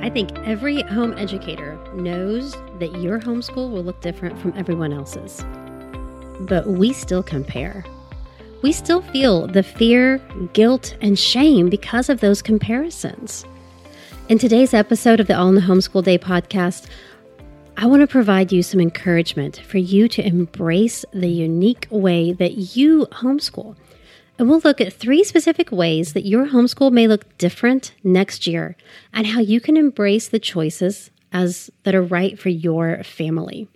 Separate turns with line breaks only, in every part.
I think every home educator knows that your homeschool will look different from everyone else's. But we still compare. We still feel the fear, guilt, and shame because of those comparisons. In today's episode of the All in the Homeschool Day podcast, I want to provide you some encouragement for you to embrace the unique way that you homeschool and we'll look at three specific ways that your homeschool may look different next year and how you can embrace the choices as that are right for your family.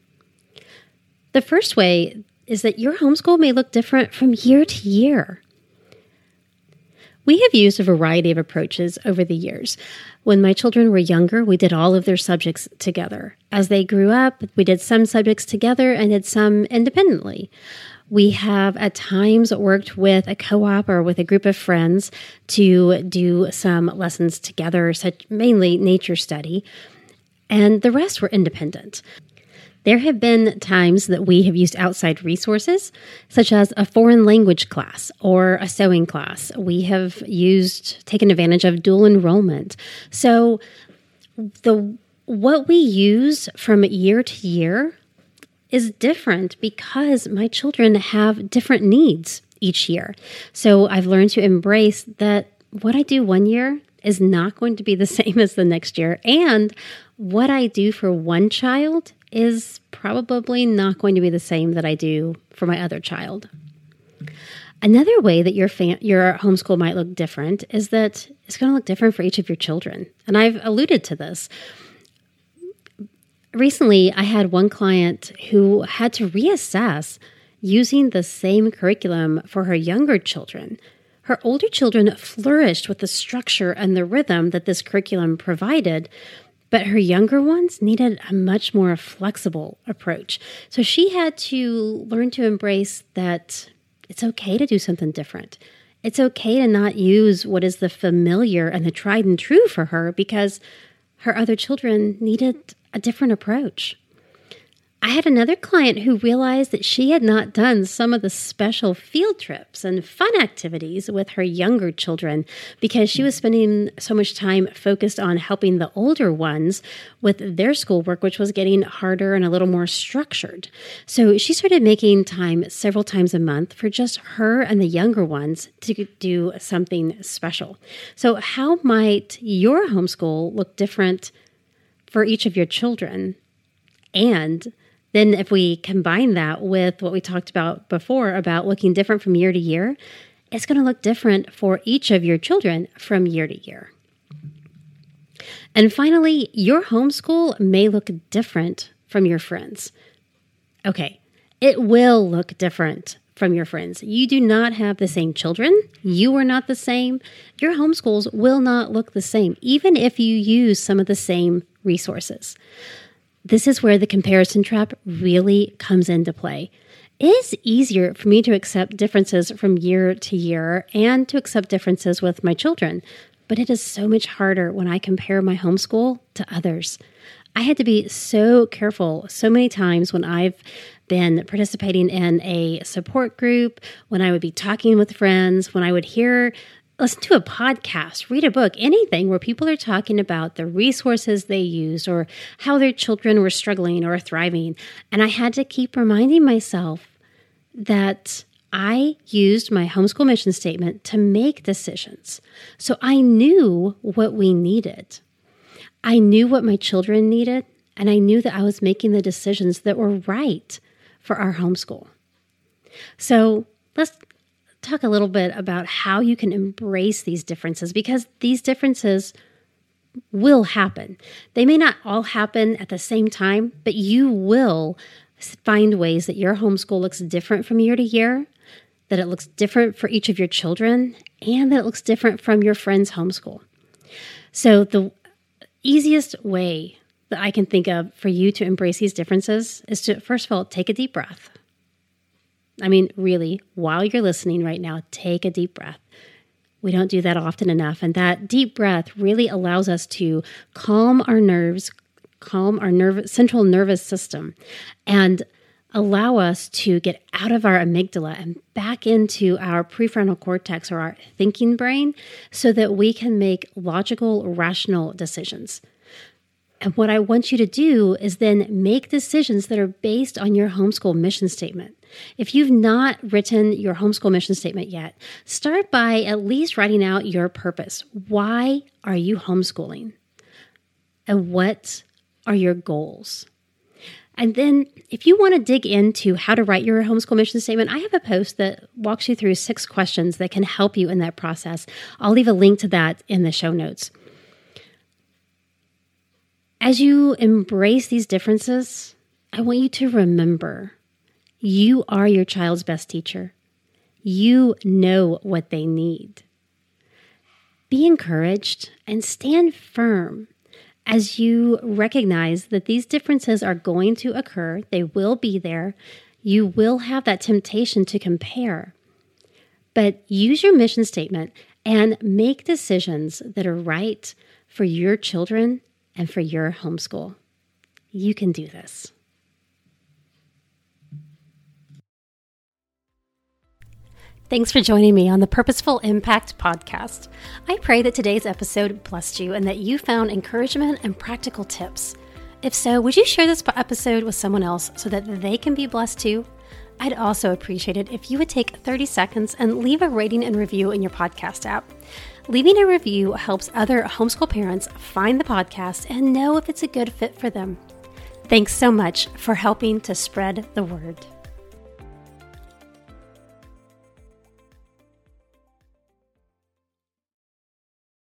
The first way is that your homeschool may look different from year to year. We have used a variety of approaches over the years. When my children were younger, we did all of their subjects together. As they grew up, we did some subjects together and did some independently. We have at times worked with a co op or with a group of friends to do some lessons together, such mainly nature study, and the rest were independent. There have been times that we have used outside resources, such as a foreign language class or a sewing class. We have used, taken advantage of dual enrollment. So, the what we use from year to year is different because my children have different needs each year. So I've learned to embrace that what I do one year is not going to be the same as the next year. And what I do for one child is probably not going to be the same that I do for my other child. Another way that your fam- your homeschool might look different is that it's going to look different for each of your children. And I've alluded to this recently I had one client who had to reassess using the same curriculum for her younger children. Her older children flourished with the structure and the rhythm that this curriculum provided, but her younger ones needed a much more flexible approach. So she had to learn to embrace that it's okay to do something different. It's okay to not use what is the familiar and the tried and true for her because her other children needed a different approach. I had another client who realized that she had not done some of the special field trips and fun activities with her younger children because she was spending so much time focused on helping the older ones with their schoolwork, which was getting harder and a little more structured. So she started making time several times a month for just her and the younger ones to do something special. So, how might your homeschool look different? for each of your children. And then if we combine that with what we talked about before about looking different from year to year, it's going to look different for each of your children from year to year. And finally, your homeschool may look different from your friends. Okay, it will look different from your friends. You do not have the same children. You are not the same. Your homeschools will not look the same, even if you use some of the same resources. This is where the comparison trap really comes into play. It is easier for me to accept differences from year to year and to accept differences with my children, but it is so much harder when I compare my homeschool to others. I had to be so careful so many times when I've been participating in a support group, when I would be talking with friends, when I would hear listen to a podcast, read a book, anything where people are talking about the resources they used or how their children were struggling or thriving. And I had to keep reminding myself that I used my homeschool mission statement to make decisions. So I knew what we needed. I knew what my children needed, and I knew that I was making the decisions that were right for our homeschool. So let's talk a little bit about how you can embrace these differences because these differences will happen. They may not all happen at the same time, but you will find ways that your homeschool looks different from year to year, that it looks different for each of your children, and that it looks different from your friend's homeschool. So, the easiest way that I can think of for you to embrace these differences is to, first of all, take a deep breath. I mean, really, while you're listening right now, take a deep breath. We don't do that often enough. And that deep breath really allows us to calm our nerves, calm our nerve, central nervous system, and allow us to get out of our amygdala and back into our prefrontal cortex or our thinking brain so that we can make logical, rational decisions. And what I want you to do is then make decisions that are based on your homeschool mission statement. If you've not written your homeschool mission statement yet, start by at least writing out your purpose. Why are you homeschooling? And what are your goals? And then, if you want to dig into how to write your homeschool mission statement, I have a post that walks you through six questions that can help you in that process. I'll leave a link to that in the show notes. As you embrace these differences, I want you to remember you are your child's best teacher. You know what they need. Be encouraged and stand firm as you recognize that these differences are going to occur, they will be there. You will have that temptation to compare. But use your mission statement and make decisions that are right for your children and for your homeschool. You can do this. Thanks for joining me on the Purposeful Impact podcast. I pray that today's episode blessed you and that you found encouragement and practical tips. If so, would you share this episode with someone else so that they can be blessed too? I'd also appreciate it if you would take 30 seconds and leave a rating and review in your podcast app. Leaving a review helps other homeschool parents find the podcast and know if it's a good fit for them. Thanks so much for helping to spread the word.